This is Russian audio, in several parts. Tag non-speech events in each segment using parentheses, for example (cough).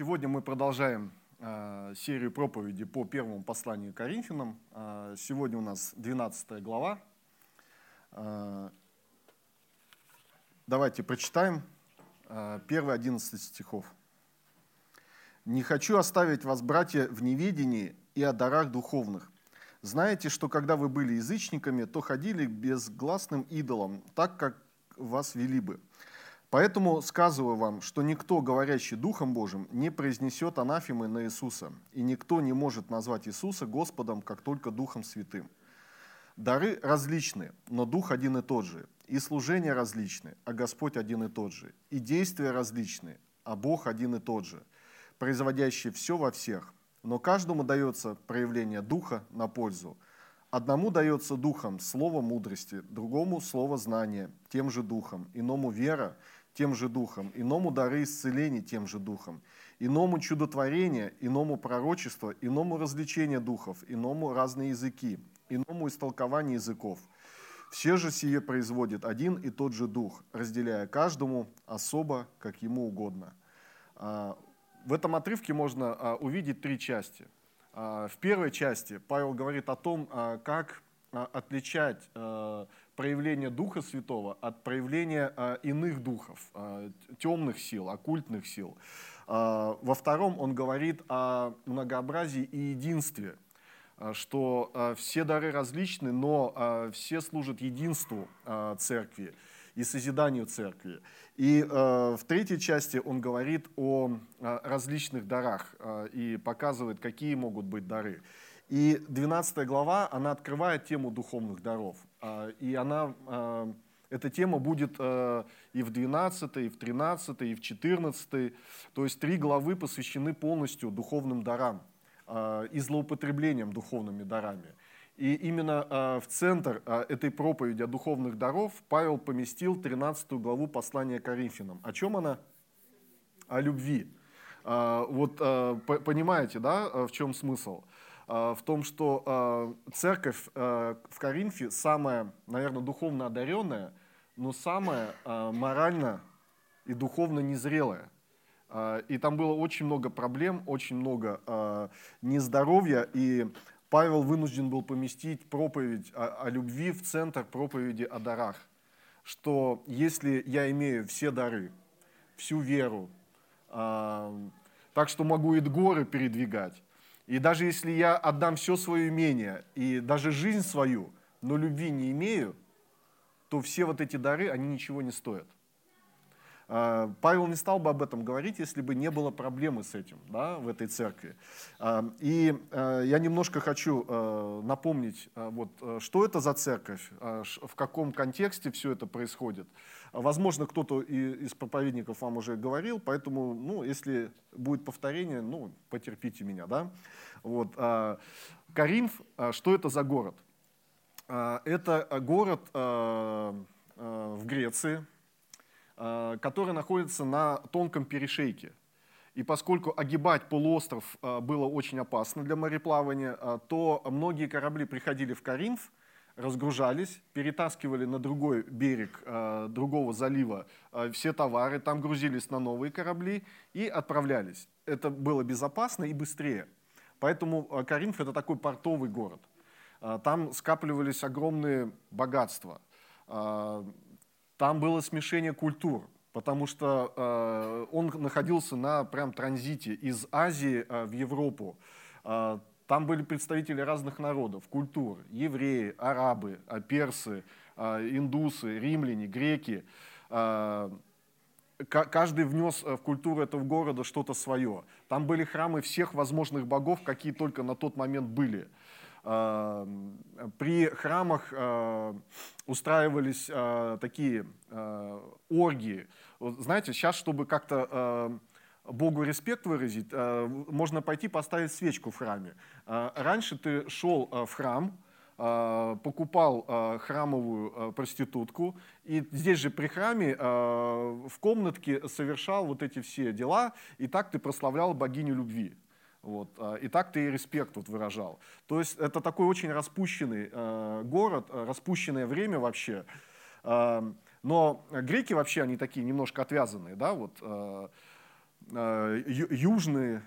Сегодня мы продолжаем э, серию проповеди по первому посланию Коринфянам. Э, сегодня у нас 12 глава. Э, давайте прочитаем первые 11 стихов. «Не хочу оставить вас, братья, в неведении и о дарах духовных. Знаете, что когда вы были язычниками, то ходили к безгласным идолам, так как вас вели бы». Поэтому сказываю вам, что никто, говорящий Духом Божьим, не произнесет анафемы на Иисуса, и никто не может назвать Иисуса Господом, как только Духом Святым. Дары различны, но Дух один и тот же, и служения различны, а Господь один и тот же, и действия различны, а Бог один и тот же, производящий все во всех. Но каждому дается проявление Духа на пользу. Одному дается Духом слово мудрости, другому слово знания, тем же Духом, иному вера, тем же духом, иному дары исцеления тем же духом, иному чудотворение, иному пророчество, иному развлечение духов, иному разные языки, иному истолкование языков. Все же сие производит один и тот же дух, разделяя каждому особо, как ему угодно. А, в этом отрывке можно а, увидеть три части. А, в первой части Павел говорит о том, как отличать проявление Духа Святого от проявления а, иных духов, а, темных сил, оккультных сил. А, во втором он говорит о многообразии и единстве, что все дары различны, но все служат единству церкви и созиданию церкви. И в третьей части он говорит о различных дарах и показывает, какие могут быть дары. И 12 глава, она открывает тему духовных даров. А, и она, а, эта тема будет а, и в 12, и в 13, и в 14. То есть три главы посвящены полностью духовным дарам и злоупотреблением духовными дарами. И именно в центр этой проповеди о духовных даров Павел поместил 13 главу послания Коринфянам. О чем она? О любви. Вот понимаете, да, в чем смысл? А, в том, что а, церковь а, в Коринфе самая, наверное, духовно одаренная, но самая морально и духовно незрелая. И там было очень много проблем, очень много нездоровья, и Павел вынужден был поместить проповедь о, о любви в центр проповеди о дарах. Что если я имею все дары, всю веру, так что могу и горы передвигать, и даже если я отдам все свое имение и даже жизнь свою, но любви не имею, то все вот эти дары, они ничего не стоят. А, Павел не стал бы об этом говорить, если бы не было проблемы с этим да, в этой церкви. А, и а, я немножко хочу напомнить, вот, что это за церковь, в каком контексте все это происходит. Возможно, кто-то из проповедников вам уже говорил, поэтому, ну, если будет повторение, ну, потерпите меня, да. Вот. А, Каринф, а, что это за город? А, это город в Греции, который находится на тонком перешейке. И поскольку огибать полуостров было очень опасно для мореплавания, то многие корабли приходили в Каринф, разгружались, перетаскивали на другой берег э, другого залива э, все товары, там грузились на новые корабли и отправлялись. Это было безопасно и быстрее. Поэтому э, Каринф это такой портовый город. Э, там скапливались огромные богатства. Там было смешение культур, потому что он находился на прям транзите из Азии в Европу. Там были представители разных народов, культур, евреи, арабы, а, персы, а, индусы, римляне, греки. А, каждый внес в культуру этого города что-то свое. Там были храмы всех возможных богов, какие только на тот момент были. При храмах устраивались такие оргии. Знаете, сейчас, чтобы как-то Богу респект выразить, э, можно пойти поставить свечку в храме. Э, раньше ты шел э, в храм, покупал храмовую проститутку, и здесь же при храме в комнатке совершал вот эти все дела, и так ты прославлял богиню любви. Вот. И так ты и респект вот выражал. То есть это такой очень распущенный город, распущенное время вообще. Но греки вообще, они такие немножко отвязанные, да, вот, южные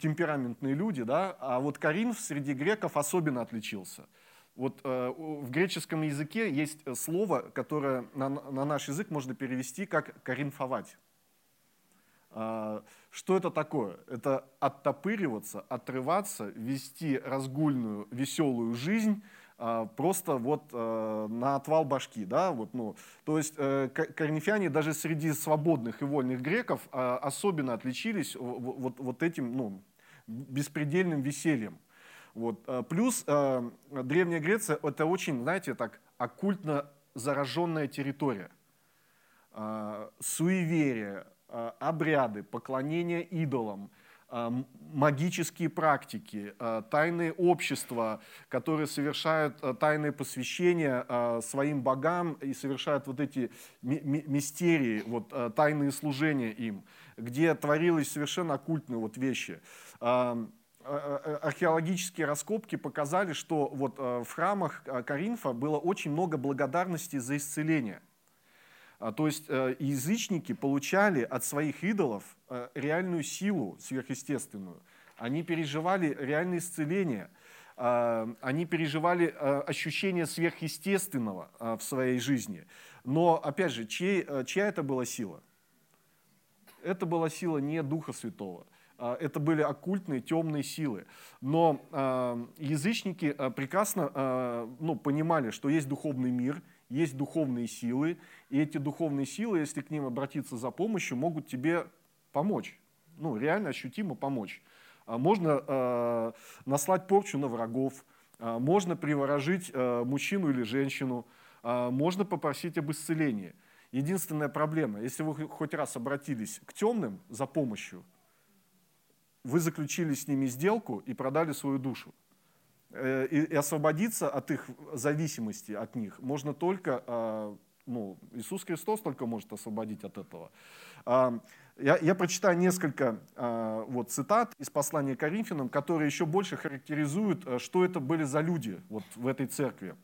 темпераментные люди, да, а вот Каринф среди греков особенно отличился. Вот в греческом языке есть слово, которое на, на наш язык можно перевести как «коринфовать». А, что это такое? Это оттопыриваться, отрываться, вести разгульную, веселую жизнь просто вот а, на отвал башки. Да? Вот, ну, то есть э, корнифяне даже среди свободных и вольных греков особенно отличились вот, вот этим ну, беспредельным весельем. Вот. Плюс Древняя Греция это очень, знаете, так оккультно зараженная территория. Суеверие, обряды, поклонение идолам, магические практики, э, тайные общества, которые совершают тайные посвящения своим богам и совершают вот эти мистерии, вот, тайные служения им, где творились совершенно оккультные вот вещи. Археологические раскопки показали, что вот в храмах Каринфа было очень много благодарности за исцеление. А, то есть э, язычники получали от своих идолов э, реальную силу сверхъестественную. Они переживали реальное исцеление. А, они переживали э, ощущение сверхъестественного в своей жизни. Но, опять же, чей, чья это была сила? Это была сила не Духа Святого. А, это были оккультные, темные силы. Но язычники прекрасно ну, понимали, что есть духовный мир – есть духовные силы, и эти духовные силы, если к ним обратиться за помощью, могут тебе помочь, ну, реально ощутимо помочь. А можно э, наслать порчу на врагов, э, можно приворожить э, мужчину или женщину, э, можно попросить об исцелении. Единственная проблема, если вы хоть раз обратились к темным за помощью, вы заключили с ними сделку и продали свою душу. Э, и освободиться от их зависимости от них можно только, а, ну, Иисус Христос только может освободить от этого. А, я, я прочитаю несколько а, вот, цитат из послания Коринфянам, которые еще больше характеризуют, э, что это были за люди вот, в этой церкви.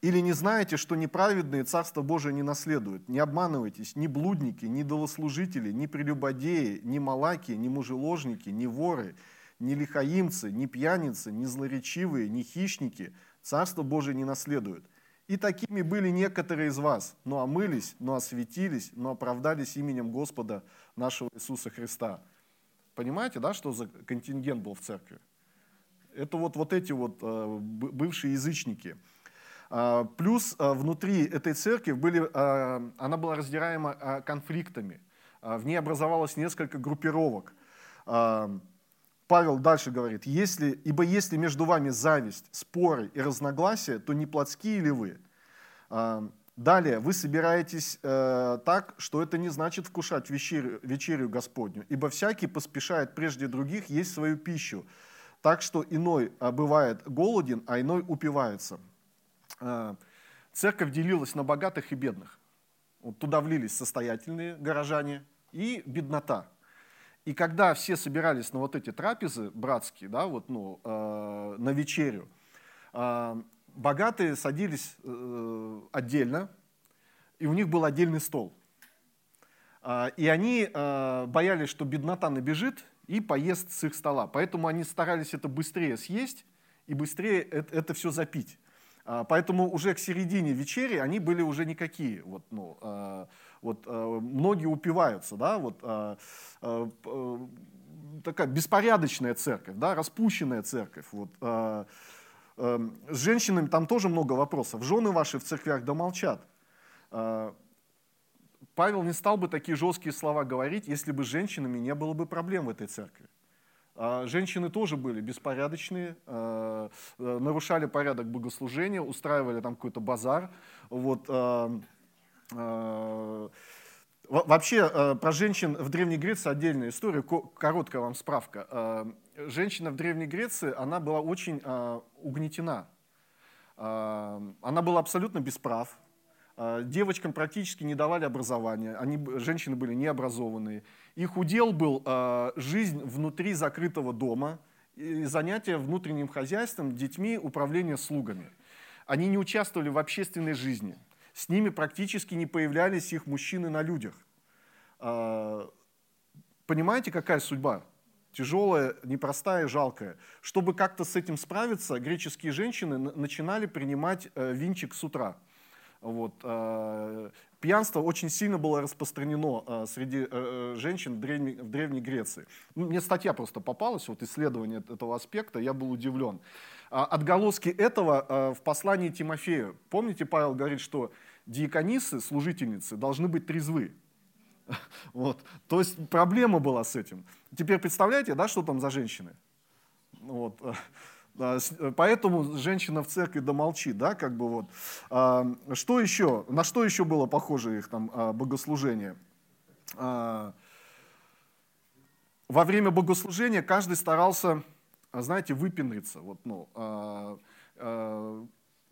Или не знаете, что неправедные Царство Божие не наследуют? Не обманывайтесь, ни блудники, ни долослужители, ни прелюбодеи, ни малаки, ни мужеложники, ни воры, ни лихаимцы, ни пьяницы, ни злоречивые, ни хищники Царство Божие не наследуют. И такими были некоторые из вас, но омылись, но осветились, но оправдались именем Господа нашего Иисуса Христа. Понимаете, да, что за контингент был в церкви? Это вот, вот эти вот э, бывшие язычники. Э, плюс э, внутри этой церкви были, э, она была раздираема конфликтами. Э, в ней образовалось несколько группировок. Павел дальше говорит, если, ибо если между вами зависть, споры и разногласия, то не плотские ли вы? А, далее, вы собираетесь э, так, что это не значит вкушать вечерю, вечерю Господню, ибо всякий поспешает прежде других есть свою пищу, так что иной а, бывает голоден, а иной упивается. Э, церковь делилась на богатых и бедных. Вот туда влились состоятельные горожане и беднота – и когда все собирались на вот эти трапезы братские, да, вот, ну, э, на вечерю, э, богатые садились э, отдельно, и у них был отдельный стол. Э, и они э, боялись, что беднота набежит и поест с их стола. Поэтому они старались это быстрее съесть и быстрее это, это все запить. Э, поэтому уже к середине вечери они были уже никакие. Вот, ну, э, вот, э, многие упиваются, да, вот, э, э, такая беспорядочная церковь, да, распущенная церковь. Вот, с женщинами там тоже много вопросов. Жены ваши в церквях да молчат. Павел не стал бы такие жесткие слова говорить, если бы с женщинами не было бы проблем в этой церкви. Женщины тоже были беспорядочные, нарушали порядок богослужения, устраивали там какой-то базар. Вот, Э, вообще, э, про женщин в Древней Греции отдельная история, короткая вам справка. Э, женщина в Древней Греции, она была очень угнетена. Она была абсолютно без прав. Девочкам практически не давали образования, они, женщины были необразованные. Их удел был жизнь внутри закрытого дома, занятия внутренним хозяйством, детьми, управление слугами. Они не участвовали в общественной жизни – с ними практически не появлялись их мужчины на людях. А, Понимаете, какая судьба? Тяжелая, непростая, жалкая. Чтобы как-то с этим справиться, греческие женщины начинали принимать э, винчик с утра. Вот. Э, пьянство очень сильно было распространено э, среди женщин в Древней, в Древней Греции. Мне статья просто попалась, вот исследование этого аспекта, я был удивлен. А, отголоски этого в послании Тимофею. Помните, Павел говорит, что диаконисы, служительницы, должны быть трезвы. (laughs) Вот. То есть проблема была с этим. Теперь представляете, да, что там за женщины? Вот. (laughs) Поэтому женщина в церкви да молчит, да, как бы вот. А, что еще, на что еще было похоже их там а, богослужение? А, во время богослужения каждый старался, знаете, выпендриться. Вот, ну,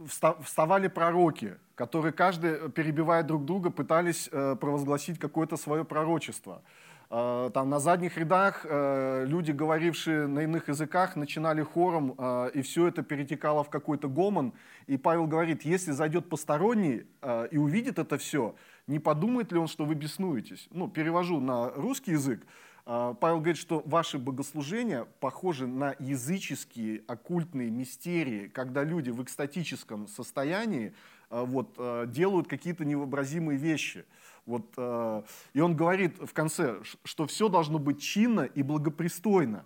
вставали пророки, которые каждый, перебивая друг друга, пытались э, провозгласить какое-то свое пророчество. Э, там на задних рядах э, люди, говорившие на иных языках, начинали хором, и все это перетекало в какой-то гомон. И Павел говорит, если зайдет посторонний и увидит это все, не подумает ли он, что вы беснуетесь? Ну, перевожу на русский язык. А, Павел говорит, что ваши богослужения похожи на языческие оккультные мистерии, когда люди в экстатическом состоянии а, вот, а, делают какие-то невообразимые вещи. Вот, и он говорит в конце, что все должно быть чинно и благопристойно.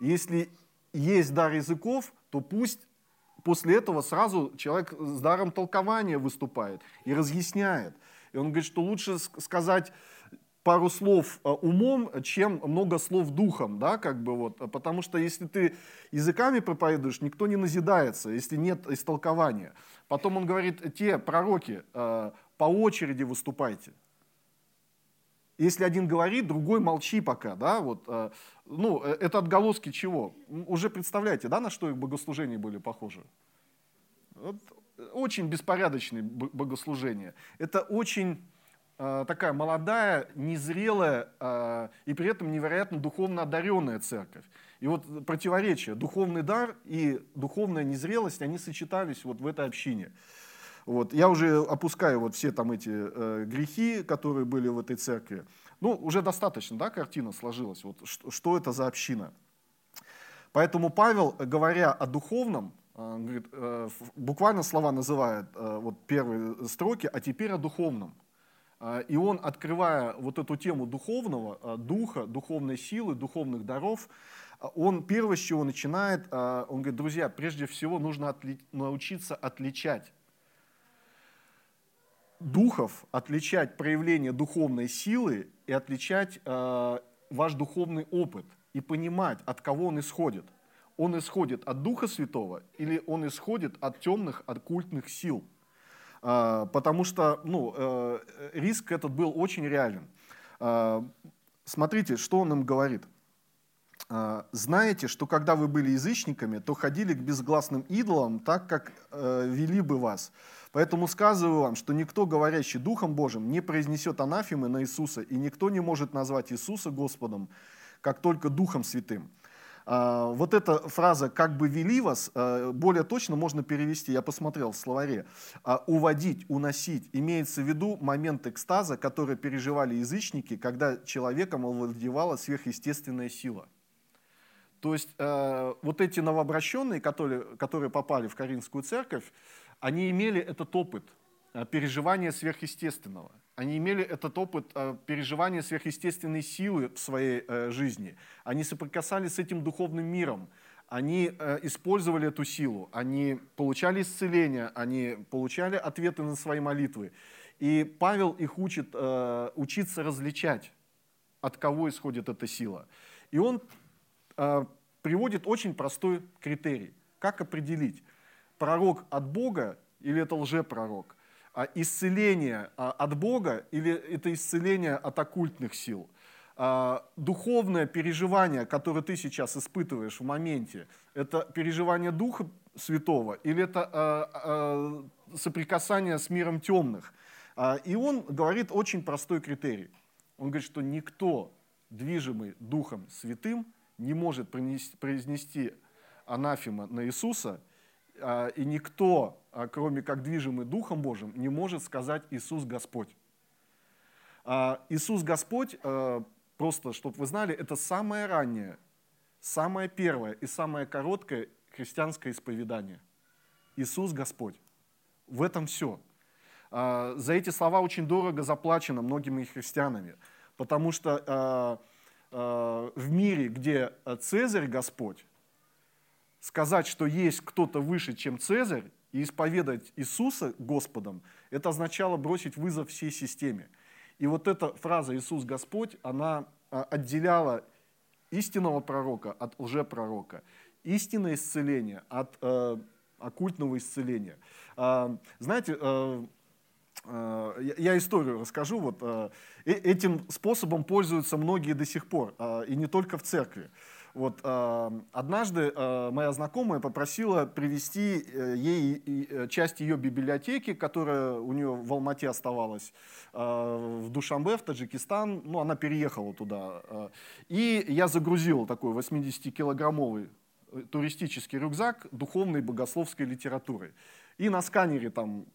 Если есть дар языков, то пусть после этого сразу человек с даром толкования выступает и разъясняет. И он говорит, что лучше сказать пару слов э, умом, чем много слов духом, да, как бы вот, потому что если ты языками проповедуешь, никто не назидается, если нет истолкования. Потом он говорит, те пророки, э, по очереди выступайте. Если один говорит, другой молчи пока, да, вот, э, ну, это отголоски чего? Уже представляете, да, на что их богослужения были похожи? Вот, очень беспорядочные богослужения. Это очень такая молодая, незрелая э, и при этом невероятно духовно одаренная церковь. И вот противоречие, духовный дар и духовная незрелость, они сочетались вот в этой общине. Вот. Я уже опускаю вот все там эти э, грехи, которые были в этой церкви. Ну, уже достаточно, да, картина сложилась, вот, что, это за община. Поэтому Павел, говоря о духовном, э, говорит, э, буквально слова называет, э, вот первые строки, а теперь о духовном. А, и он, открывая вот эту тему духовного, а, духа, духовной силы, духовных даров, а, он первое, с чего начинает, он говорит, друзья, прежде всего нужно отли- научиться отличать духов, отличать проявление духовной силы и отличать ваш духовный опыт и понимать, от кого он исходит. Он исходит от Духа Святого или он исходит от темных, оккультных сил – а, потому что ну, э, риск этот был очень реален. А, смотрите, что он им говорит. А, «Знаете, что когда вы были язычниками, то ходили к безгласным идолам, так как э, вели бы вас. Поэтому сказываю вам, что никто, говорящий Духом Божьим, не произнесет анафемы на Иисуса, и никто не может назвать Иисуса Господом, как только Духом Святым. А, вот эта фраза «как бы вели вас» а, более точно можно перевести, я посмотрел в словаре, а, «уводить», «уносить». Имеется в виду момент экстаза, который переживали язычники, когда человеком овладевала сверхъестественная сила. То есть вот эти новообращенные, которые, которые попали в Каринскую церковь, они имели этот опыт переживания сверхъестественного – они имели этот опыт э, переживания сверхъестественной силы в своей э, жизни. Они соприкасались с этим духовным миром. Они э, использовали эту силу. Они получали исцеление. Они получали ответы на свои молитвы. И Павел их учит учиться различать, от кого исходит эта сила. И он приводит очень простой критерий. Как определить, пророк от Бога или это лжепророк? А исцеление а, от Бога или это исцеление от оккультных сил? А, духовное переживание, которое ты сейчас испытываешь в моменте, это переживание Духа Святого или это соприкасание с миром темных? И он говорит очень простой критерий. Он говорит, что никто, движимый Духом Святым, не может произнести анафема на Иисуса, и никто а, кроме как движимый Духом Божьим, не может сказать Иисус Господь. А, Иисус Господь, а, просто, чтобы вы знали, это самое раннее, самое первое и самое короткое христианское исповедание. Иисус Господь. В этом все. А, за эти слова очень дорого заплачено многими христианами, потому что а, а, в мире, где Цезарь Господь, сказать, что есть кто-то выше, чем Цезарь, и исповедать Иисуса Господом, это означало бросить вызов всей системе. И вот эта фраза «Иисус Господь», она отделяла истинного пророка от лжепророка, истинное исцеление от э, оккультного исцеления. Э, знаете, э, Э, я историю расскажу. Вот, э, этим способом пользуются многие до сих пор, э, и не только в церкви. Вот, однажды моя знакомая попросила привести ей часть ее библиотеки, которая у нее в Алмате оставалась, в Душамбе, в Таджикистан. Ну, она переехала туда. И я загрузил такой 80-килограммовый туристический рюкзак духовной богословской литературы. И на сканере там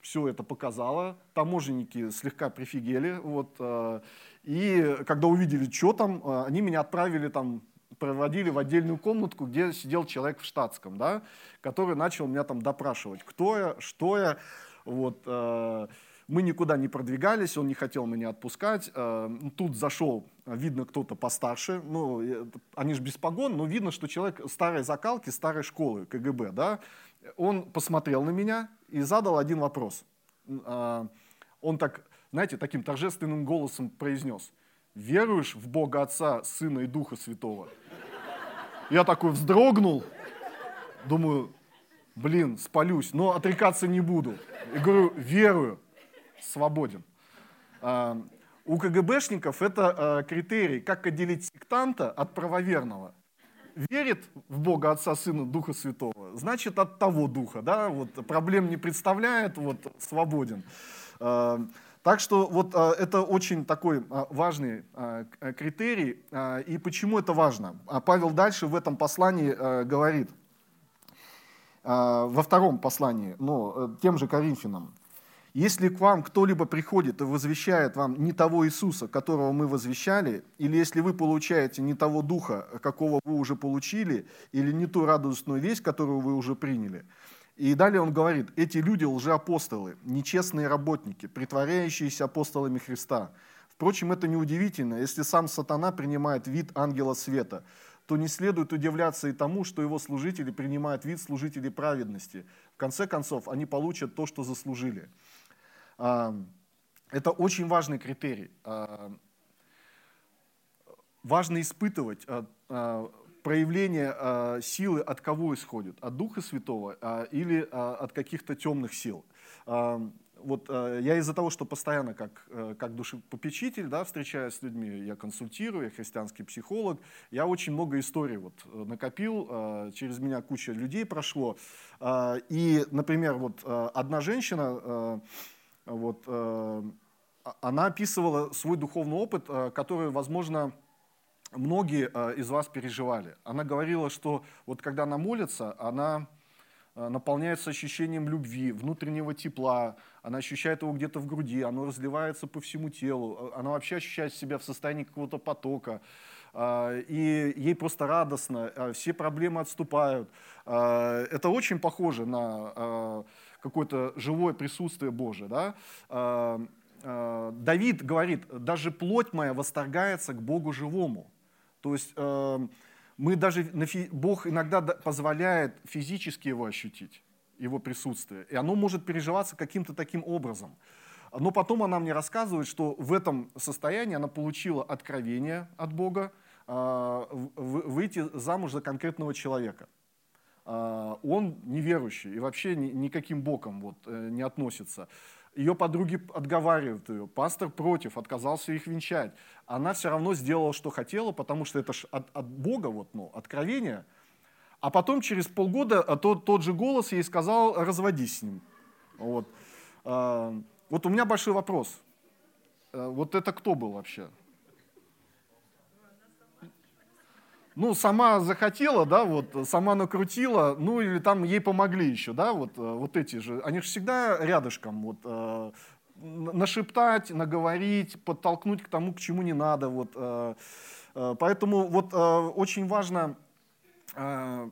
все это показала, таможенники слегка прифигели, вот, э, и когда увидели, что там, э, они меня отправили там, проводили в отдельную комнатку, где сидел человек в штатском, да, который начал меня там допрашивать, кто я, что я, вот, э, мы никуда не продвигались, он не хотел меня отпускать. Тут зашел, видно, кто-то постарше. Ну, они же без погон, но видно, что человек старой закалки, старой школы КГБ. Да? Он посмотрел на меня, и задал один вопрос. А, он так, знаете, таким торжественным голосом произнес, веруешь в Бога Отца, Сына и Духа Святого? Я такой вздрогнул, думаю, блин, спалюсь, но отрекаться не буду. И говорю, верую, свободен. А, у КГБшников это а, критерий, как отделить сектанта от правоверного верит в Бога Отца, Сына, Духа Святого, значит от того Духа, да, вот проблем не представляет, вот свободен. А, так что вот а, это очень такой а, важный критерий. И почему это важно? Павел дальше в этом послании говорит, во втором послании, но э, тем же Коринфянам, если к вам кто-либо приходит и возвещает вам не того Иисуса, которого мы возвещали, или если вы получаете не того Духа, какого вы уже получили, или не ту радостную весть, которую вы уже приняли, и далее он говорит, эти люди лжеапостолы, нечестные работники, притворяющиеся апостолами Христа. Впрочем, это неудивительно, если сам сатана принимает вид ангела света, то не следует удивляться и тому, что его служители принимают вид служителей праведности. В конце концов, они получат то, что заслужили. Это очень важный критерий. Важно испытывать а, а, проявление а, силы от кого исходит? От Духа Святого или от каких-то темных сил? вот я из-за того, что постоянно как, э, как душепопечитель, да, встречаюсь с людьми, я консультирую, я христианский психолог, я очень много историй вот э, накопил, через меня куча людей прошло. И, например, вот одна женщина, вот, э, а, она описывала свой духовный опыт, э, который, возможно, многие э, из вас переживали. Она говорила, что вот когда она молится, она наполняется ощущением любви, внутреннего тепла, она ощущает его где-то в груди, оно разливается по всему телу, она вообще ощущает себя в состоянии какого-то потока, и ей просто радостно, все проблемы отступают. Это очень похоже на какое-то живое присутствие Божие. Да? Давид говорит, даже плоть моя восторгается к Богу живому. То есть а, мы даже, Бог иногда позволяет физически его ощутить, его присутствие. И оно может переживаться каким-то таким образом. Но потом она мне рассказывает, что в этом состоянии она получила откровение от Бога выйти замуж за конкретного человека. А, он неверующий и вообще никаким боком вот, э, не относится. Ее подруги отговаривают ее, пастор против, отказался их венчать. Она все равно сделала, что хотела, потому что это ж от, от Бога, вот, ну, откровение. А потом через полгода а, тот, тот же голос ей сказал, разводись с ним. Вот. А, вот у меня большой вопрос. Вот это кто был вообще? Ну, сама захотела, да, вот, сама накрутила, ну, или там ей помогли еще, да, вот, э, вот эти же, они же всегда рядышком, вот, э, нашептать, наговорить, подтолкнуть к тому, к чему не надо. Вот, э, э, поэтому вот э, очень важно э,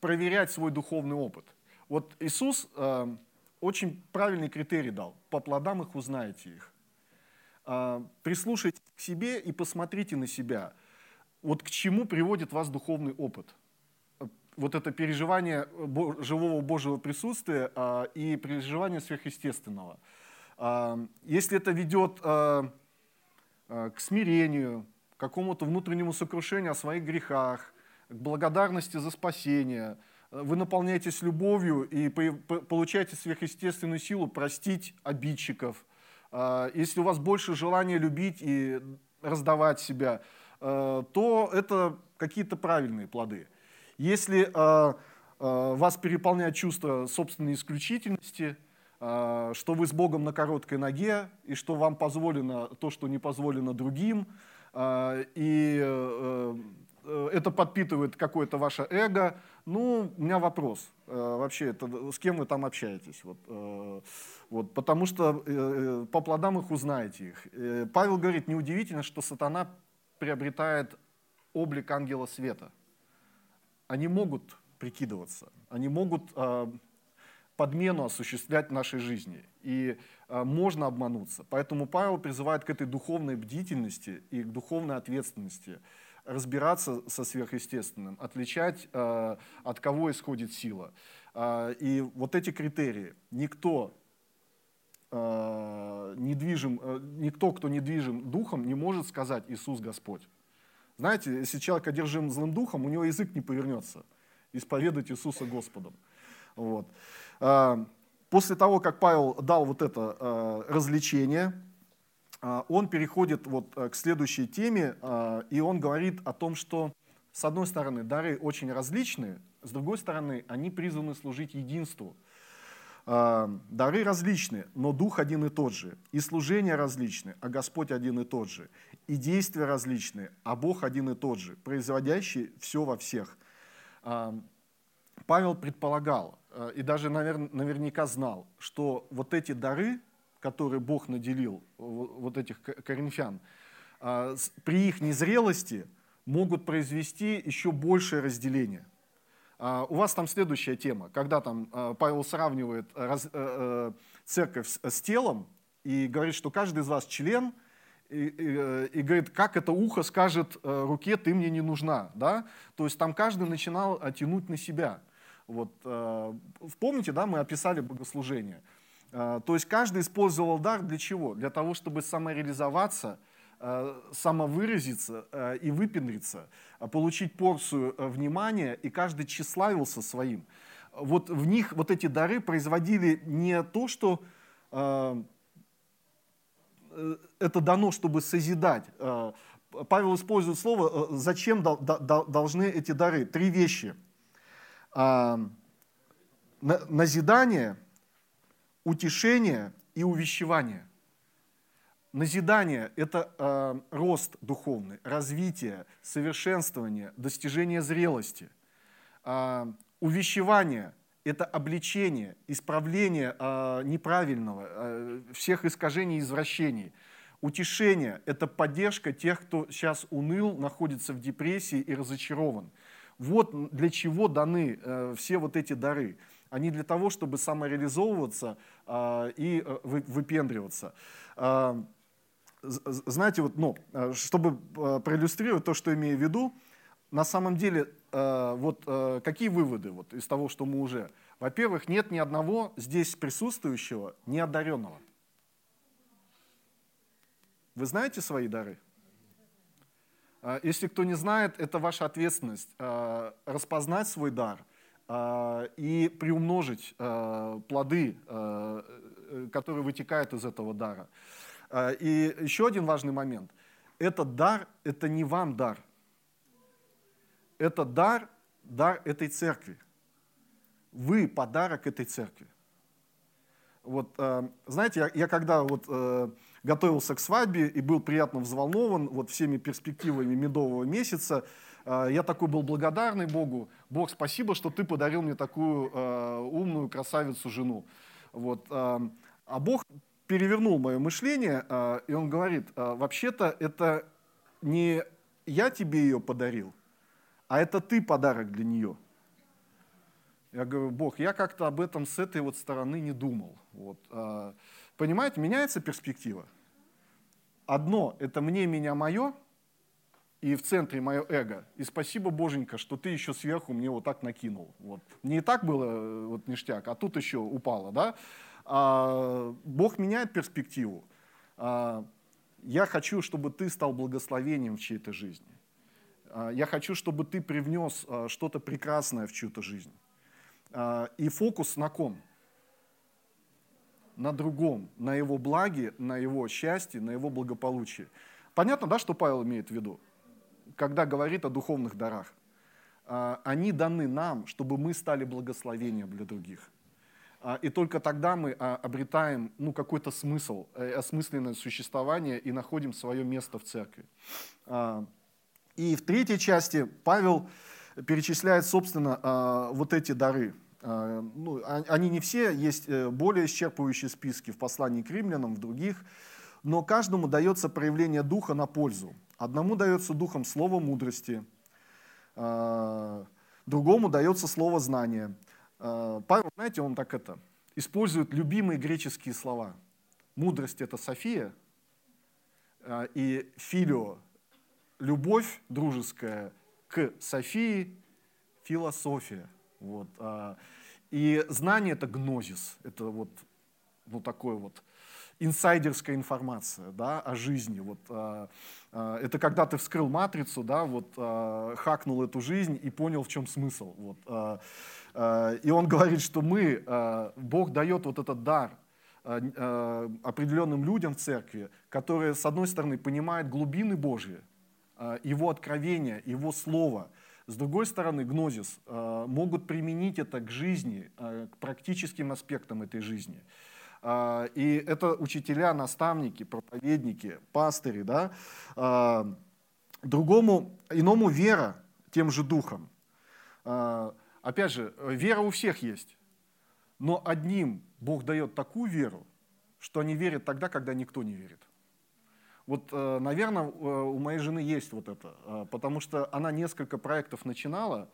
проверять свой духовный опыт. Вот Иисус э, очень правильный критерий дал. По плодам их узнаете их. Э, прислушайтесь к себе и посмотрите на себя. Вот к чему приводит вас духовный опыт – вот это переживание живого Божьего присутствия а, и переживание сверхъестественного. А, если это ведет а, к смирению, к какому-то внутреннему сокрушению о своих грехах, к благодарности за спасение, вы наполняетесь любовью и получаете сверхъестественную силу простить обидчиков. Если у вас больше желания любить и раздавать себя, то это какие-то правильные плоды. Если э, э, вас переполняет чувство собственной исключительности, э, что вы с Богом на короткой ноге, и что вам позволено то, что не позволено другим, э, и э, э, это подпитывает какое-то ваше эго, ну, у меня вопрос. Э, вообще, это, с кем вы там общаетесь? Вот, э, вот, потому что э, по плодам их узнаете их. Э, Павел говорит, неудивительно, что сатана приобретает облик ангела света они могут прикидываться, они могут э, подмену осуществлять в нашей жизни. И э, можно обмануться. Поэтому Павел призывает к этой духовной бдительности и к духовной ответственности, разбираться со сверхъестественным, отличать, э, от кого исходит сила. И вот эти критерии. Никто, э, недвижим, э, никто, кто недвижим духом, не может сказать «Иисус Господь». Знаете, если человек одержим злым духом, у него язык не повернется исповедать Иисуса Господом. Вот. А, после того, как Павел дал вот это развлечение, он переходит вот к следующей теме, и он говорит о том, что, с одной стороны, дары очень различные, с другой стороны, они призваны служить единству. Дары различны, но Дух один и тот же. И служения различны, а Господь один и тот же и действия различные, а Бог один и тот же, производящий все во всех. А, Павел предполагал а, и даже наверняка знал, что вот эти дары, которые Бог наделил вот этих коринфян, а, при их незрелости могут произвести еще большее разделение. У вас там следующая тема, когда там Павел сравнивает э, э, церковь с телом и говорит, что каждый из вас член – и, и, и говорит, как это ухо скажет э, руке, ты мне не нужна. Да? То есть там каждый начинал тянуть на себя. Вот, э, помните, да, мы описали богослужение. Э, то есть каждый использовал дар для чего? Для того, чтобы самореализоваться, самовыразиться и выпендриться, получить порцию внимания, и каждый тщеславился своим. Вот в них вот эти дары производили не то, что Э, это дано, чтобы созидать. Э, Павел использует слово, э, зачем должны эти дары. Три вещи. Назидание, утешение и увещевание. Назидание – это рост духовный, развитие, совершенствование, достижение зрелости. Увещевание – это обличение, исправление э, неправильного, э, всех искажений и извращений. Утешение – это поддержка тех, кто сейчас уныл, находится в депрессии и разочарован. Вот для чего даны э, все вот эти дары. Они для того, чтобы самореализовываться э, и э, выпендриваться. Э, знаете, вот, ну, э, чтобы э, проиллюстрировать то, что имею в виду, на самом деле, э, вот какие выводы вот из того, что мы уже... Во-первых, нет ни одного здесь присутствующего неодаренного. Вы знаете свои дары? Если кто не знает, это ваша ответственность распознать свой дар и приумножить плоды, которые вытекают из этого дара. И еще один важный момент. Этот дар – это не вам дар – это дар, дар этой церкви. Вы подарок этой церкви. Вот, э, знаете, я, я когда вот, э, готовился к свадьбе и был приятно взволнован вот всеми перспективами медового месяца, э, я такой был благодарный Богу. Бог, спасибо, что ты подарил мне такую умную красавицу жену. Вот, а Бог перевернул мое мышление, э, и он говорит, э, вообще-то это не я тебе ее подарил, а это ты подарок для нее. Я говорю, Бог, я как-то об этом с этой вот стороны не думал. Вот. Э, понимаете, меняется перспектива. Одно – это мне, меня, мое, и в центре мое эго. И спасибо, Боженька, что ты еще сверху мне вот так накинул. Вот. Не и так было вот ништяк, а тут еще упало. Да? А, Бог меняет перспективу. А, я хочу, чтобы ты стал благословением в чьей-то жизни. А, я хочу, чтобы ты привнес что-то прекрасное в чью-то жизнь. И фокус на ком? На другом, на его благе, на его счастье, на его благополучии. Понятно, да, что Павел имеет в виду, когда говорит о духовных дарах? Они даны нам, чтобы мы стали благословением для других. А, и только тогда мы а, обретаем ну, какой-то смысл, э, осмысленное существование и находим свое место в церкви. А, и в третьей части Павел перечисляет, собственно, вот эти дары. Ну, они не все, есть э, более исчерпывающие списки в послании к римлянам, в других, но каждому дается проявление духа на пользу. Одному дается духом слово мудрости, другому дается слово знания, Павел, знаете, он так это, использует любимые греческие слова. Мудрость – это София, э, и филио – любовь дружеская к Софии – философия. Вот. А, и знание – это гнозис, это вот ну, такое вот инсайдерская информация да, о жизни. Вот, а, а, это когда ты вскрыл матрицу, да, вот, а, хакнул эту жизнь и понял, в чем смысл. Вот, а, а, и он говорит, что мы, а, Бог дает вот этот дар а, а, определенным людям в церкви, которые, с одной стороны, понимают глубины Божьи, а, Его откровения, Его Слово, с другой стороны, гнозис, могут применить это к жизни, к практическим аспектам этой жизни. А, и это учителя, наставники, проповедники, пастыри. Да? А, другому, иному вера тем же духом. А, опять же, вера у всех есть. Но одним Бог дает такую веру, что они верят тогда, когда никто не верит. Вот, наверное, у моей жены есть вот это, потому что она несколько проектов начинала,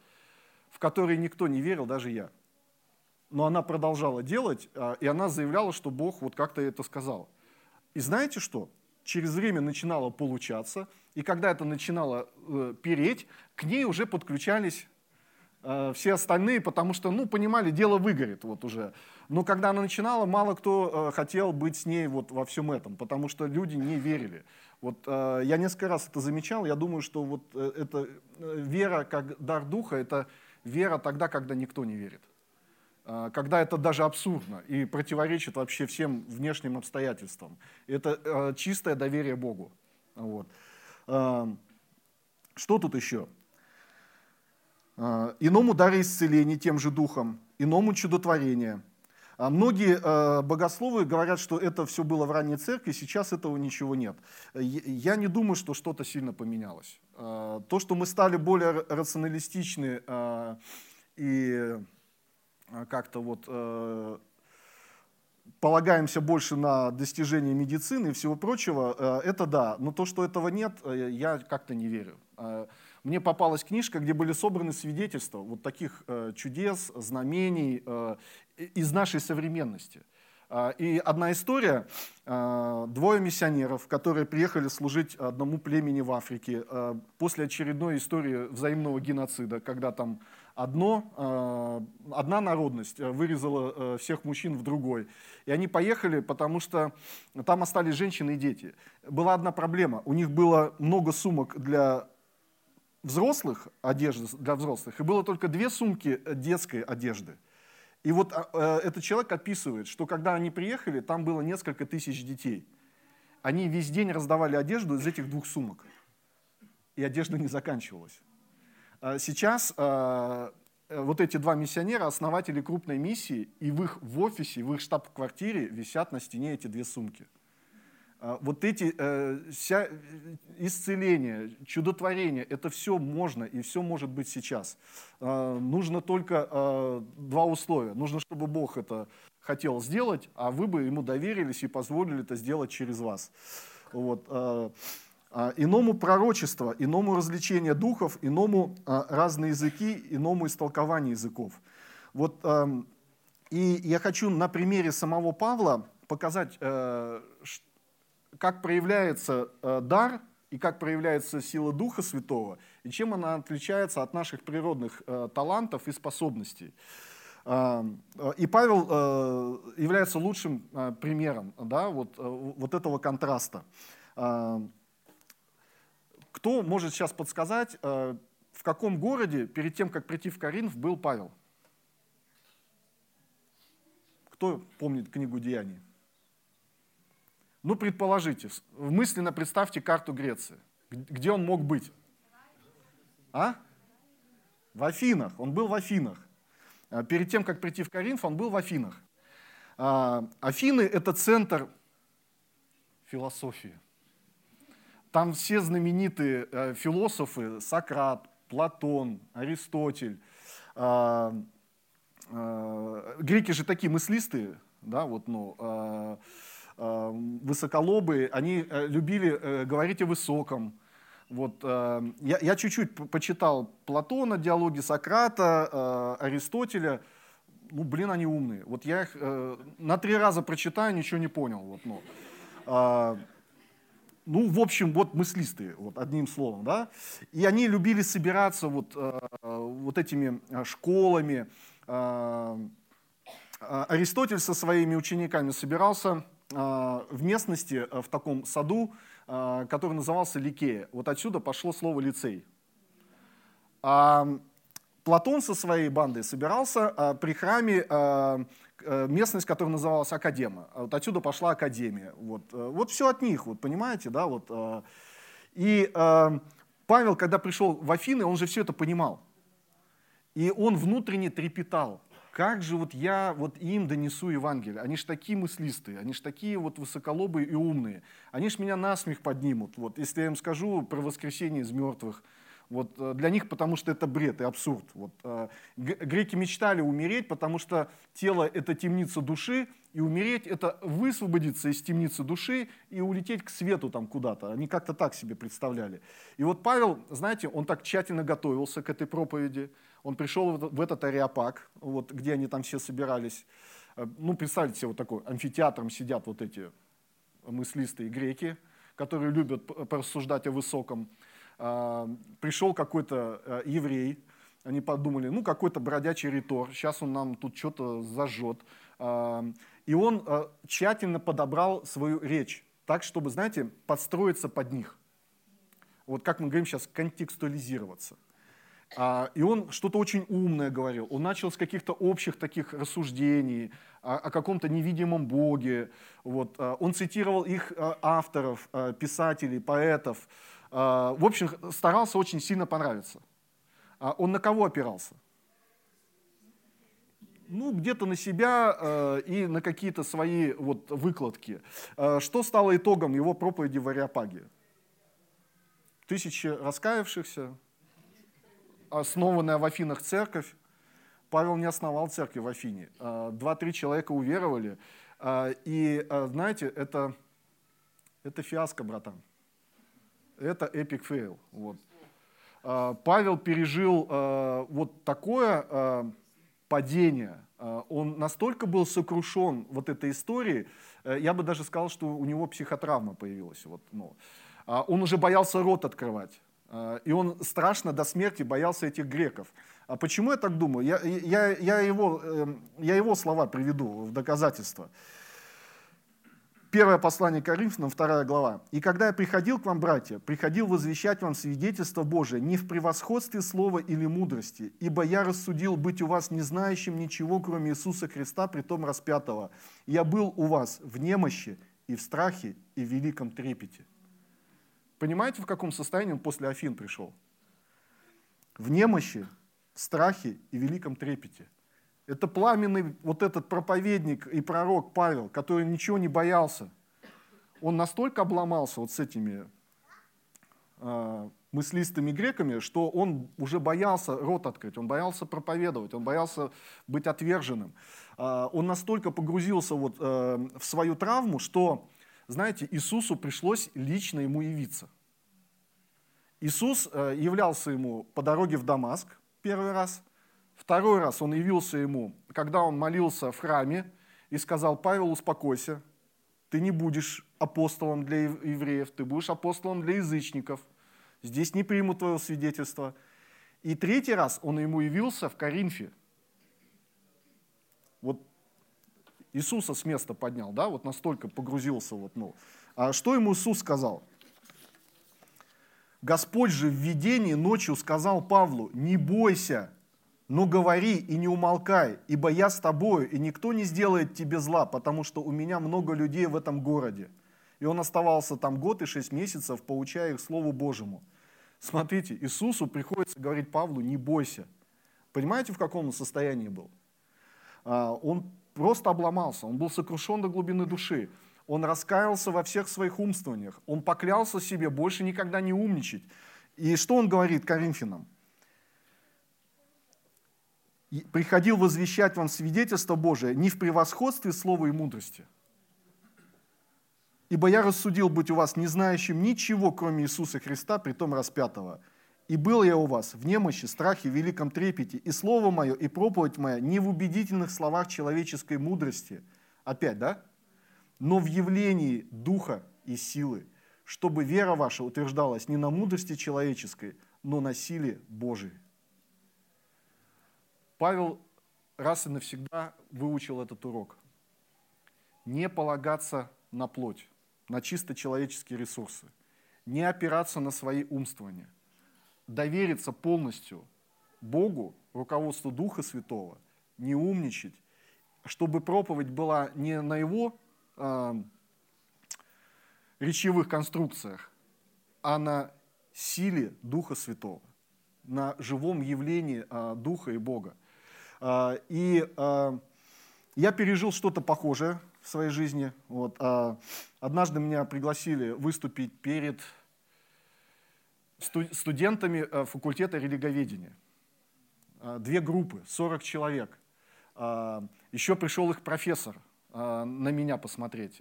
в которые никто не верил, даже я но она продолжала делать, а, и она заявляла, что Бог вот как-то это сказал. И знаете что? Через время начинало получаться, и когда это начинало э, переть, к ней уже подключались э, все остальные, потому что, ну, понимали, дело выгорит вот уже. Но когда она начинала, мало кто э, хотел быть с ней вот во всем этом, потому что люди не верили. Вот я несколько раз это замечал, я думаю, что вот эта вера как дар духа, это вера тогда, когда никто не верит. А, когда это даже абсурдно и противоречит вообще всем внешним обстоятельствам. Это а, чистое доверие Богу. Вот. А, что тут еще? Иному дары исцеления тем же духом, иному чудотворение. Многие богословы говорят, что это все было в ранней церкви, сейчас этого ничего нет. Я не думаю, что что-то сильно поменялось. То, что мы стали более рационалистичны и Э, как-то вот э, полагаемся больше на достижения медицины и всего прочего, э, это да. Но то, что этого нет, э, я как-то не верю. Э, мне попалась книжка, где были собраны свидетельства вот таких э, чудес, знамений э, из нашей современности. Э, и одна история, э, двое миссионеров, которые приехали служить одному племени в Африке после очередной истории взаимного геноцида, когда там одно, э, одна народность э, вырезала э, всех мужчин в другой. И они поехали, потому что там остались женщины и дети. Была одна проблема. У них было много сумок для взрослых, одежды для взрослых, и было только две сумки детской одежды. И вот этот человек описывает, что когда они приехали, там было несколько тысяч детей. Они весь день раздавали одежду из этих двух сумок. И одежда не заканчивалась. А сейчас а, э, вот эти два миссионера, основатели крупной миссии, и в их в офисе, в их штаб-квартире висят на стене эти две сумки. А, вот эти э, вся исцеление, чудотворение, это все можно и все может быть сейчас. Нужно только два условия. Нужно, чтобы Бог это хотел сделать, а вы бы ему доверились и позволили это сделать через вас. Вот. А, иному пророчество, иному развлечение духов, иному а, разные языки, иному истолкование языков. Вот, и я хочу на примере самого Павла показать, э, как проявляется э, дар и как проявляется сила Духа Святого, и чем она отличается от наших природных э, талантов и способностей. И Павел является лучшим примером да, вот, вот этого контраста. Кто может сейчас подсказать, э, в каком городе перед тем, как прийти в Коринф, был Павел? Кто помнит книгу Деяний? Ну, предположите, мысленно представьте карту Греции. Где он мог быть? А? В Афинах. Он был в Афинах. А перед тем, как прийти в Коринф, он был в Афинах. А, Афины – это центр философии. Там все знаменитые э, философы, Сократ, Платон, Аристотель. Э, э, греки же такие мыслистые, да, вот, ну, э, высоколобые, они э, любили э, говорить о высоком. Вот, я, я чуть-чуть почитал Платона, диалоги Сократа, Аристотеля. Ну, блин, они умные. Вот я их э, на три раза прочитаю, ничего не понял. Вот, ну. э, ну, в общем, вот мыслистые, вот одним словом, да, и они любили собираться вот, э, вот этими э, школами. Э, Аристотель со своими учениками собирался в местности, в таком саду, который назывался Ликея. Вот отсюда пошло слово лицей. А Платон со своей бандой собирался при храме местность, которая называлась Академа. Вот отсюда пошла Академия. Вот, э, вот все от них, вот, понимаете, да, вот. Э. И Павел, когда пришел в Афины, он же все это понимал. И он внутренне трепетал. Как же вот я вот им донесу Евангелие? Они же такие мыслистые, они же такие вот высоколобые и умные. Они же меня насмех поднимут. Вот, если я им скажу про воскресение из мертвых, вот э, для них, потому что это бред и абсурд. Вот, э, греки мечтали умереть, потому что тело — это темница души, и умереть — это высвободиться из темницы души и улететь к свету там куда-то. Они как-то так себе представляли. И вот Павел, знаете, он так тщательно готовился к этой проповеди. Он пришел в этот ареопаг, вот, где они там все собирались. Э, ну, представьте себе, вот такой амфитеатром сидят вот эти мыслистые греки, которые любят порассуждать о высоком. Пришел какой-то э, еврей, они подумали, ну какой-то бродячий ритор, сейчас он нам тут что-то зажжет. И он э, тщательно подобрал свою речь, так, чтобы, знаете, подстроиться под них. Вот как мы говорим сейчас, контекстуализироваться. А, и он что-то очень умное говорил. Он начал с каких-то общих таких рассуждений о, каком-то невидимом Боге. Вот. Он цитировал их э, авторов, писателей, поэтов. А, в общем, старался очень сильно понравиться. А он на кого опирался? Ну, где-то на себя э, и на какие-то свои вот выкладки. Э, что стало итогом его проповеди в Ариапаге? Тысячи раскаявшихся, основанная в Афинах церковь. Павел не основал церковь в Афине. Два-три человека уверовали. И, знаете, это, это фиаско, братан это epic fail. Вот. А, Павел пережил а, вот такое а, падение. Он настолько был сокрушен вот этой историей, э, я бы даже сказал, что у него психотравма появилась. Вот, ну. Он уже боялся рот открывать. И он страшно до смерти боялся этих греков. А почему я так думаю? Я, я, я, его, эм, я его слова приведу в доказательство. Первое послание Коринфянам, вторая глава. «И когда я приходил к вам, братья, приходил возвещать вам свидетельство Божие не в превосходстве слова или мудрости, ибо я рассудил быть у вас не знающим ничего, кроме Иисуса Христа, притом распятого. Я был у вас в немощи и в страхе и в великом трепете». Понимаете, в каком состоянии он после Афин пришел? В немощи, страхе и великом трепете – это пламенный вот этот проповедник и пророк Павел, который ничего не боялся. Он настолько обломался вот с этими э, мыслистыми греками, что он уже боялся рот открыть, он боялся проповедовать, он боялся быть отверженным. А, он настолько погрузился вот э, в свою травму, что, знаете, Иисусу пришлось лично ему явиться. Иисус э, являлся ему по дороге в Дамаск первый раз, второй раз он явился ему, когда он молился в храме и сказал, Павел, успокойся, ты не будешь апостолом для евреев, ты будешь апостолом для язычников – здесь не примут твоего свидетельства. И третий раз он ему явился в Коринфе. Вот Иисуса с места поднял, да, вот настолько погрузился. Вот, ну. А что ему Иисус сказал? Господь же в видении ночью сказал Павлу, не бойся, но говори и не умолкай, ибо я с тобою, и никто не сделает тебе зла, потому что у меня много людей в этом городе. И он оставался там год и шесть месяцев, поучая их Слову Божьему. Смотрите, Иисусу приходится говорить Павлу, не бойся. Понимаете, в каком он состоянии был? А, он просто обломался, он был сокрушен до глубины души. Он раскаялся во всех своих умствованиях. Он поклялся себе больше никогда не умничать. И что он говорит Коринфянам? «Приходил возвещать вам свидетельство Божие не в превосходстве слова и мудрости, Ибо я рассудил быть у вас не знающим ничего, кроме Иисуса Христа, притом распятого. И был я у вас в немощи, страхе, великом трепете, и слово мое, и проповедь моя не в убедительных словах человеческой мудрости, опять, да? Но в явлении духа и силы, чтобы вера ваша утверждалась не на мудрости человеческой, но на силе Божией. Павел раз и навсегда выучил этот урок. Не полагаться на плоть на чисто человеческие ресурсы, не опираться на свои умствования, довериться полностью Богу, руководству Духа Святого, не умничать, чтобы проповедь была не на его э, речевых конструкциях, а на силе Духа Святого, на живом явлении э, Духа и Бога. Э, и э, я пережил что-то похожее в своей жизни. Вот. А однажды меня пригласили выступить перед студентами э, факультета религоведения. А, две группы, 40 человек. А, еще пришел их профессор а, на меня посмотреть.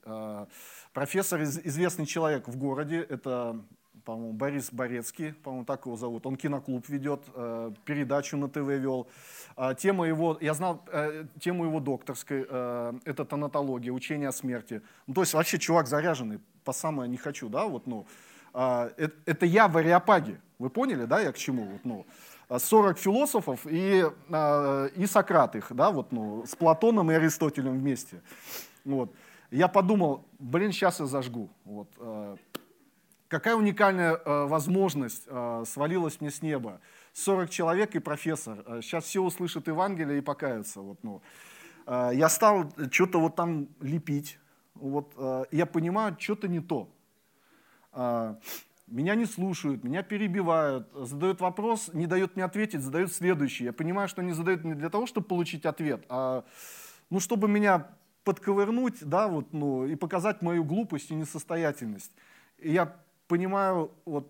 Профессор, известный человек в городе, это по-моему, Борис Борецкий, по-моему, так его зовут. Он киноклуб ведет, э, передачу на ТВ вел. Э, тема его, я знал э, тему его докторской, э, это тонатология, учение о смерти. Ну, то есть вообще чувак заряженный, по самое не хочу, да, вот, ну. Э, это, я в Ариапаге, вы поняли, да, я к чему, вот, ну. 40 философов и, э, и Сократ их, да, вот, ну, с Платоном и Аристотелем вместе. Вот. Я подумал, блин, сейчас я зажгу. Вот, Какая уникальная э, возможность э, свалилась мне с неба. 40 человек и профессор. Сейчас э, все услышат Евангелие и покаются. Вот, ну. э, я стал что-то вот там лепить. Вот, э, я понимаю, что-то не то. Э, меня не слушают, меня перебивают, задают вопрос, не дают мне ответить, задают следующий. Я понимаю, что они задают не для того, чтобы получить ответ, а ну, чтобы меня подковырнуть да, вот, ну, и показать мою глупость и несостоятельность. И я понимаю, вот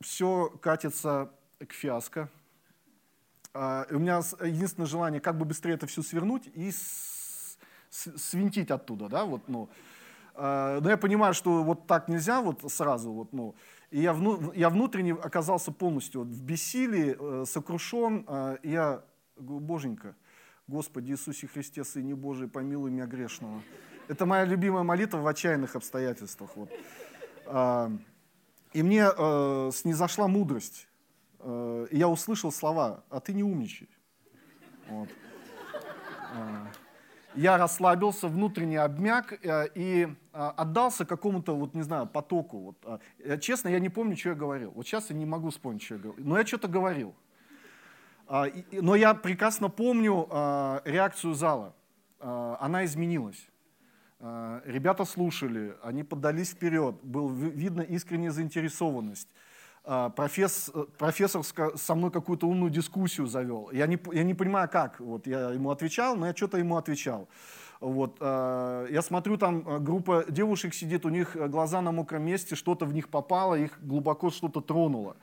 все катится к фиаско. А, у меня единственное желание, как бы быстрее это все свернуть и свинтить оттуда, да, вот, ну. А, но я понимаю, что вот так нельзя вот сразу, вот, ну. И я, вну, я внутренне оказался полностью вот в бессилии, э, сокрушен. Э, я говорю, Боженька, Господи Иисусе Христе, Сыне Божий, помилуй меня грешного. Это моя любимая молитва в отчаянных обстоятельствах. Вот. И мне э, снизошла мудрость. Э, и я услышал слова, а ты не умничай. Вот. Э, я расслабился, внутренне обмяк э, и э, отдался какому-то, вот не знаю, потоку. Вот. Честно, я не помню, что я говорил. Вот сейчас я не могу вспомнить, что я говорил. Но я что-то говорил. Но я прекрасно помню реакцию зала. Она изменилась. А, ребята слушали, они поддались вперед, был видно искренняя заинтересованность. А, профессор, профессор со мной какую-то умную дискуссию завел. Я не, я не понимаю, как. Вот я ему отвечал, но я что-то ему отвечал. Вот, а, я смотрю, там группа девушек сидит, у них глаза на мокром месте, что-то в них попало, их глубоко что-то тронуло.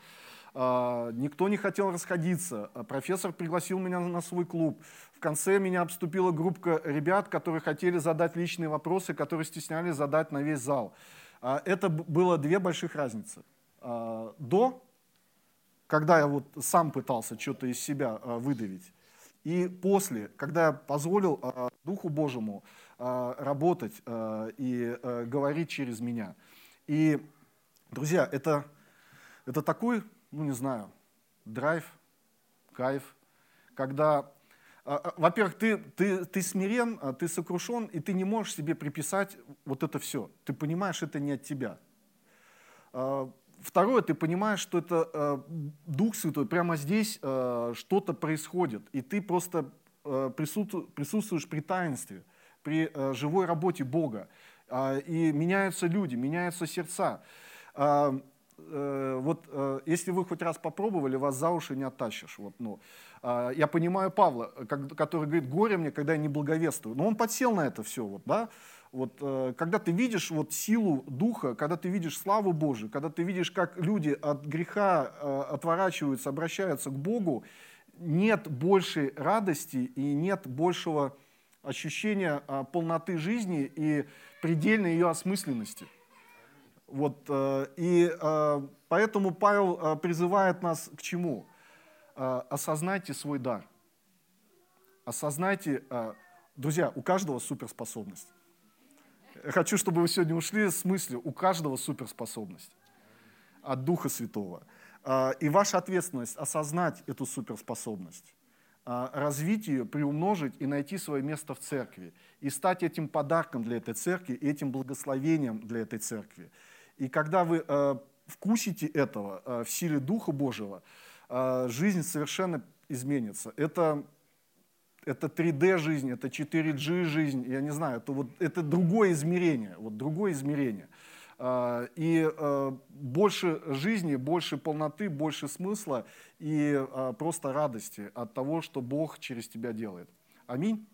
А, никто не хотел расходиться. А профессор пригласил меня на свой клуб. В конце меня обступила группа ребят, которые хотели задать личные вопросы, которые стеснялись задать на весь зал. А, это было две больших разницы. До, когда я вот сам пытался что-то из себя выдавить, и после, когда я позволил Духу Божьему работать и говорить через меня. И, друзья, это, это такой ну не знаю, драйв, кайф, когда, а, а, во-первых, ты, ты, ты смирен, а, ты сокрушен, и ты не можешь себе приписать вот это все. Ты понимаешь, это не от тебя. Второе, ты понимаешь, что это Дух Святой, прямо здесь что-то происходит, и ты просто присутствуешь при таинстве, при живой работе Бога. И меняются люди, меняются сердца. Э, вот э, если вы хоть раз попробовали, вас за уши не оттащишь. Вот, ну. Э, я понимаю Павла, как, который говорит, горе мне, когда я не благовествую. Но он подсел на это все. Вот, да? вот, э, когда ты видишь вот, силу Духа, когда ты видишь славу Божию, когда ты видишь, как люди от греха э, отворачиваются, обращаются к Богу, нет большей радости и нет большего ощущения э, полноты жизни и предельной ее осмысленности. Вот, э, и э, поэтому Павел э, призывает нас к чему? Осознайте свой дар. Осознайте, друзья, у каждого суперспособность. Я хочу, чтобы вы сегодня ушли с мыслью, у каждого суперспособность от Духа Святого. И ваша ответственность осознать эту суперспособность, развить ее, приумножить и найти свое место в церкви. И стать этим подарком для этой церкви, и этим благословением для этой церкви. И когда вы э, вкусите этого э, в силе Духа Божьего, э, жизнь совершенно изменится. Это, это 3D жизнь, это 4G жизнь, я не знаю, это, вот, это другое измерение, вот другое измерение. И больше жизни, больше полноты, больше смысла и просто радости от того, что Бог через тебя делает. Аминь.